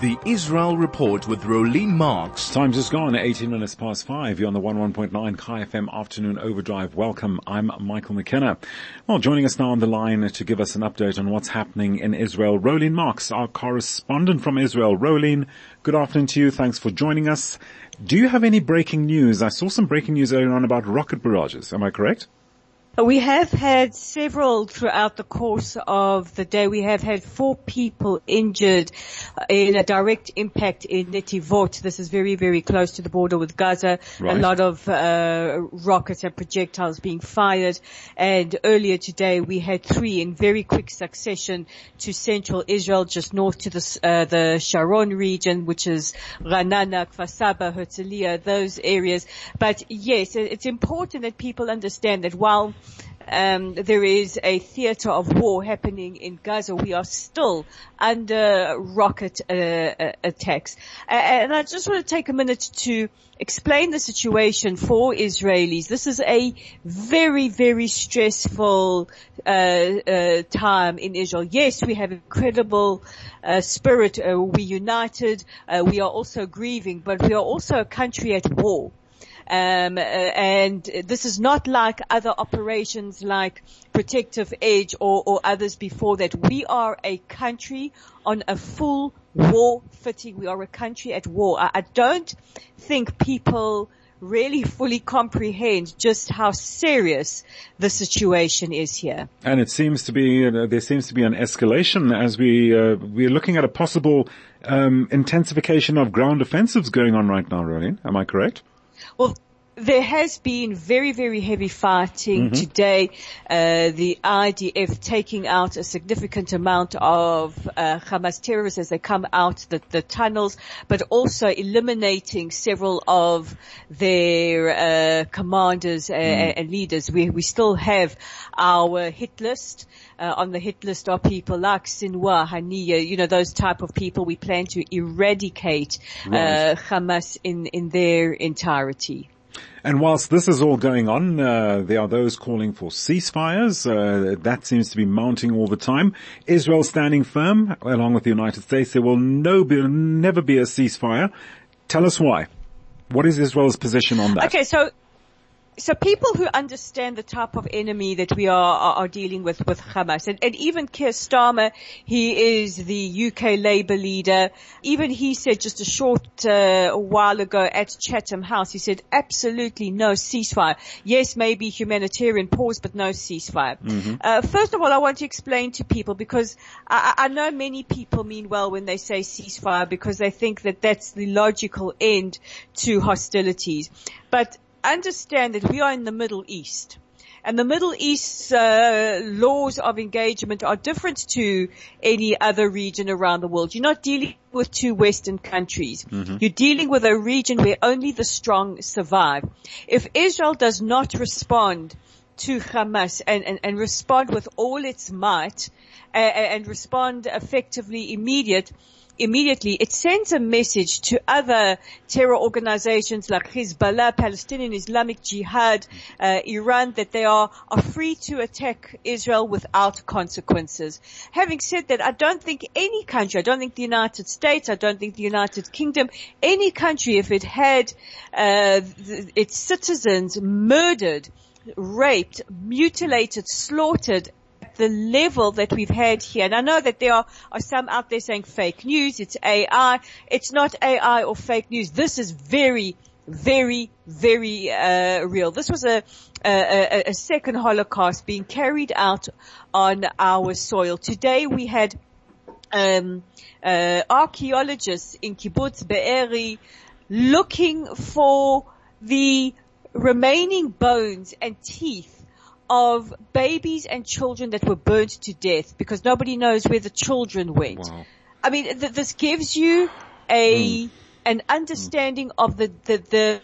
The Israel Report with Rolene Marks. Time just gone, 18 minutes past five. You're on the 11.9 Chai FM Afternoon Overdrive. Welcome. I'm Michael McKenna. Well, joining us now on the line to give us an update on what's happening in Israel, Rolene Marks, our correspondent from Israel. Rolene, good afternoon to you. Thanks for joining us. Do you have any breaking news? I saw some breaking news earlier on about rocket barrages. Am I correct? We have had several throughout the course of the day. We have had four people injured in a direct impact in Netivot. This is very, very close to the border with Gaza. Right. A lot of uh, rockets and projectiles being fired. And earlier today we had three in very quick succession to central Israel, just north to the, uh, the Sharon region, which is Ra'anana, Kfar Saba, Herzliya, those areas. But yes, it's important that people understand that while um, there is a theatre of war happening in Gaza. We are still under rocket uh, uh, attacks, uh, and I just want to take a minute to explain the situation for Israelis. This is a very, very stressful uh, uh, time in Israel. Yes, we have incredible uh, spirit. we're united. we are also grieving, but we are also a country at war. Um, uh, and this is not like other operations like Protective Edge or, or others before that. We are a country on a full war footing. We are a country at war. I, I don't think people really fully comprehend just how serious the situation is here. And it seems to be uh, there seems to be an escalation as we uh, we're looking at a possible um, intensification of ground offensives going on right now. Rolene, am I correct? Well, there has been very, very heavy fighting mm-hmm. today. Uh, the IDF taking out a significant amount of uh, Hamas terrorists as they come out the, the tunnels, but also eliminating several of their uh, commanders mm. and leaders. We, we still have our hit list. Uh, on the hit list are people like Sinwar, Haniya, you know, those type of people. We plan to eradicate right. Uh, Hamas in, in their entirety. And whilst this is all going on, uh, there are those calling for ceasefires. Uh, that seems to be mounting all the time. Israel standing firm, along with the United States. There will no be, never be a ceasefire. Tell us why. What is Israel's position on that? Okay, so so people who understand the type of enemy that we are, are, are dealing with with Hamas, and, and, even Keir Starmer, he is the UK Labour leader. Even he said just a short uh, while ago at Chatham House, he said absolutely no ceasefire. Yes, maybe humanitarian pause, but no ceasefire. Mm-hmm. Uh, first of all, I want to explain to people because I, I know many people mean well when they say ceasefire because they think that that's the logical end to hostilities. But understand that we are in the Middle East. And the Middle East's uh, laws of engagement are different to any other region around the world. You're not dealing with two Western countries. Mm-hmm. You're dealing with a region where only the strong survive. If Israel does not respond to Hamas and, and, and respond with all its might uh, and respond effectively immediate, immediately, it sends a message to other terror organizations like Hezbollah, Palestinian Islamic Jihad, uh, Iran, that they are, are free to attack Israel without consequences. Having said that, I don't think any country, I don't think the United States, I don't think the United Kingdom, any country, if it had uh, th- its citizens murdered, raped, mutilated, slaughtered, the level that we've had here. And I know that there are, are some out there saying fake news, it's AI. It's not AI or fake news. This is very, very, very uh, real. This was a, a, a second Holocaust being carried out on our soil. Today we had um, uh, archaeologists in Kibbutz Be'eri looking for the remaining bones and teeth of babies and children that were burnt to death because nobody knows where the children went. Wow. I mean, th- this gives you a, mm. an understanding mm. of the, the, the,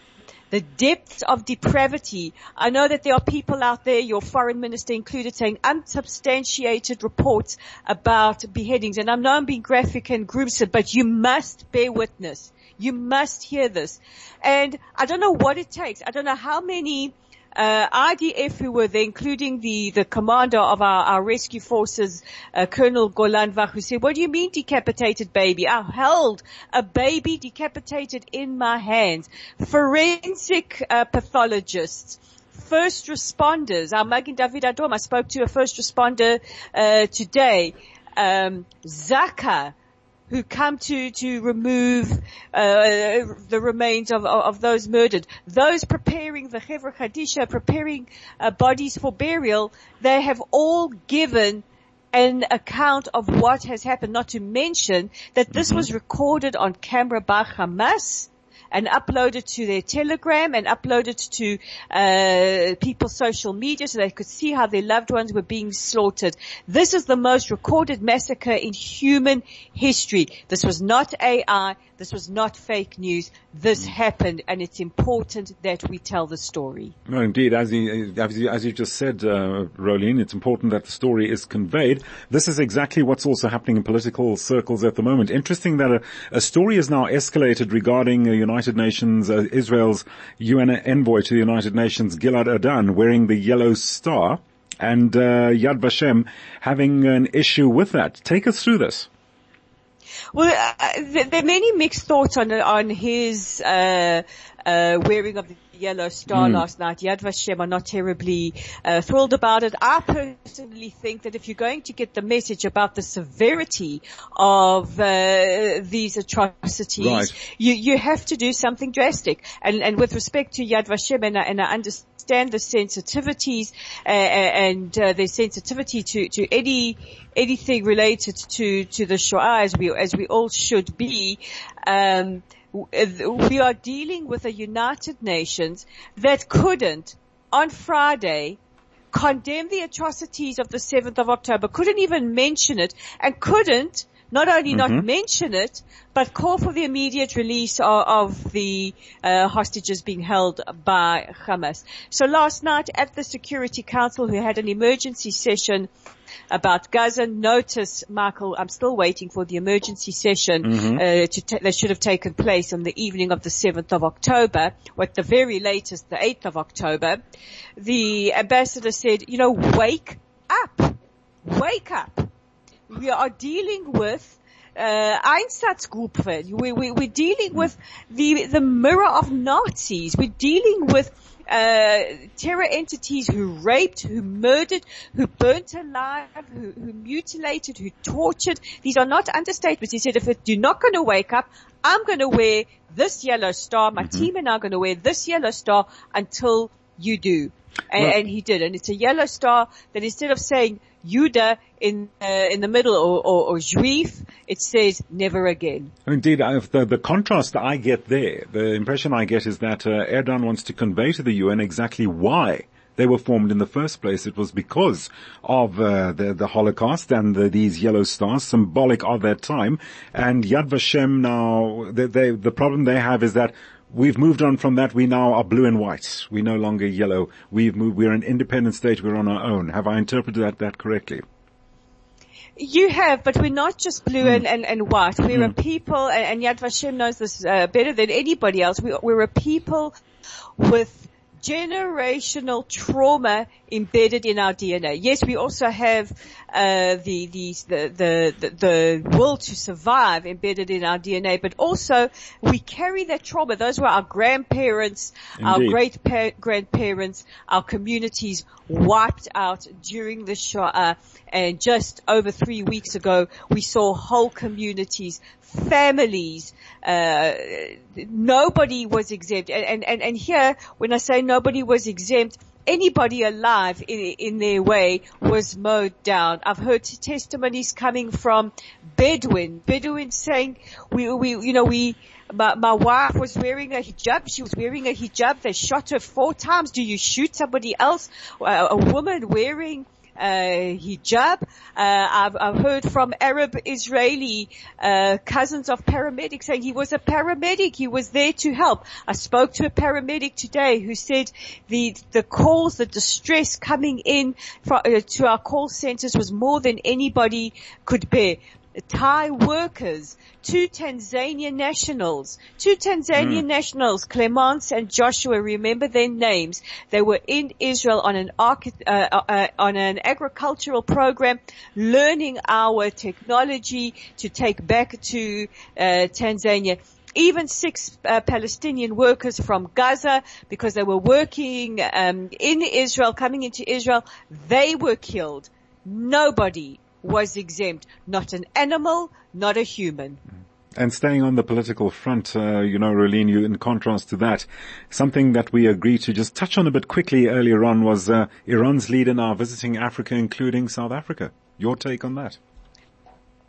the depths of depravity. I know that there are people out there, your foreign minister included, saying unsubstantiated reports about beheadings. And I know I'm being graphic and gruesome, but you must bear witness. You must hear this. And I don't know what it takes. I don't know how many uh, IDF who were there, including the, the commander of our, our rescue forces, uh, Colonel Golan Vach, who said, what do you mean decapitated baby? I held a baby decapitated in my hands. Forensic uh, pathologists first responders. Our Magen David Adom, I spoke to a first responder uh, today. Um, Zaka, who come to to remove uh, the remains of, of, of those murdered. Those preparing the Chevra Kadisha, preparing uh, bodies for burial, they have all given an account of what has happened. Not to mention that this mm-hmm. was recorded on camera by Hamas and uploaded to their telegram and uploaded to uh, people's social media so they could see how their loved ones were being slaughtered. This is the most recorded massacre in human history. This was not AI. This was not fake news. This happened and it's important that we tell the story. No, indeed. As you, as you, as you just said, uh, Rolene, it's important that the story is conveyed. This is exactly what's also happening in political circles at the moment. Interesting that a, a story is now escalated regarding the United Nations, uh, Israel's UN envoy to the United Nations, Gilad Erdan, wearing the yellow star and uh, Yad Vashem having an issue with that. Take us through this. Well, uh, there are many mixed thoughts on on his uh, uh, wearing of the yellow star mm. last night. Yad Vashem are not terribly uh, thrilled about it. I personally think that if you're going to get the message about the severity of uh, these atrocities, right. you you have to do something drastic. And and with respect to Yad Vashem, and, and I understand the sensitivities uh, and uh, their sensitivity to to any anything related to to the Shoah, as we as we all should be. Um, we are dealing with a United Nations that couldn't on Friday condemn the atrocities of the 7th of October, couldn't even mention it and couldn't not only mm-hmm. not mention it, but call for the immediate release of, of the uh, hostages being held by Hamas. So last night at the Security Council, who had an emergency session about Gaza, notice, Michael, I'm still waiting for the emergency session mm-hmm. uh, to t- that should have taken place on the evening of the 7th of October, or at the very latest, the 8th of October. The ambassador said, you know, wake up, wake up we are dealing with uh, Einsatzgruppe. We, we, we're dealing with the, the mirror of Nazis. We're dealing with uh, terror entities who raped, who murdered, who burnt alive, who, who, mutilated, who tortured. These are not understatements. He said, if you're not going to wake up, I'm going to wear this yellow star. My mm-hmm. team and I are going to wear this yellow star until you do. And, well, and, he did. And it's a yellow star that instead of saying Judah in uh, in the middle or, or, or Juif, it says never again. Indeed, the, the contrast I get there, the impression I get is that uh, Erdogan wants to convey to the UN exactly why they were formed in the first place. It was because of uh, the, the Holocaust and the, these yellow stars, symbolic of that time. And Yad Vashem now, they, they, the problem they have is that We've moved on from that. We now are blue and white. We're no longer yellow. We've moved, we're an independent state. We're on our own. Have I interpreted that, that correctly? You have, but we're not just blue mm. and, and, and white. We're mm. a people, and, and Yad Vashem knows this uh, better than anybody else. We, we're a people with generational trauma embedded in our DNA. Yes, we also have uh, the, the, the, the, the will to survive embedded in our DNA, but also we carry that trauma. Those were our grandparents, Indeed. our great pa- grandparents, our communities wiped out during the Shoah. And just over three weeks ago, we saw whole communities, families, uh, nobody was exempt. And, and, and here, when I say nobody was exempt, anybody alive in, in their way was mowed down. I've heard testimonies coming from Bedouin, Bedouin saying, we, we, you know, we, my, my wife was wearing a hijab. She was wearing a hijab. They shot her four times. Do you shoot somebody else? A, a woman wearing hijab. Uh, I've, I've, heard from Arab Israeli uh, cousins of paramedics saying he was a paramedic. He was there to help. I spoke to a paramedic today who said the the calls, the distress coming in for, uh, to our call centers was more than anybody could bear. Thai workers, two Tanzanian nationals, two Tanzanian mm. nationals, Clemence and Joshua, remember their names. They were in Israel on an uh, uh, uh, on an agricultural program, learning our technology to take back to uh, Tanzania even six uh, Palestinian workers from Gaza, because they were working um, in Israel, coming into Israel, they were killed. Nobody was exempt. Not an animal, not a human. And staying on the political front, uh, you know, Rolene, you, in contrast to that, something that we agreed to just touch on a bit quickly earlier on was uh, Iran's leader now visiting Africa, including South Africa. Your take on that?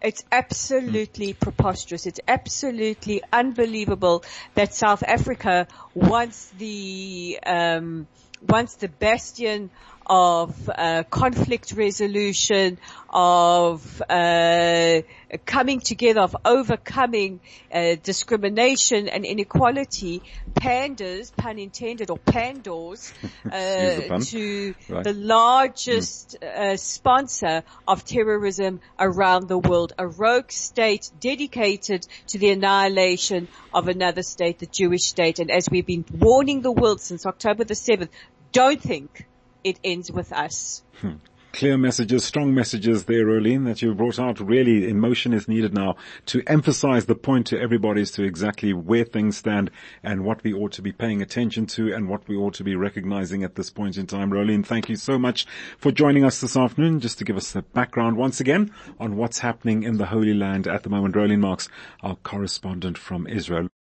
It's absolutely preposterous. It's absolutely unbelievable that South Africa wants the um, wants the bastion of uh, conflict resolution, of uh, coming together, of overcoming uh, discrimination and inequality, panders, pun intended, or pandors, uh, to right. the largest mm. sponsor of terrorism around the world, a rogue state dedicated to the annihilation of another state, the Jewish state. And as we've been warning the world since October the 7th, don't think it ends with us. Hmm. Clear messages, strong messages there, Rolene, that you brought out. Really, emotion is needed now to emphasize the point to everybody as to exactly where things stand and what we ought to be paying attention to and what we ought to be recognizing at this point in time. Rolene, thank you so much for joining us this afternoon, just to give us the background once again on what's happening in the Holy Land at the moment. Rolene Marks, our correspondent from Israel.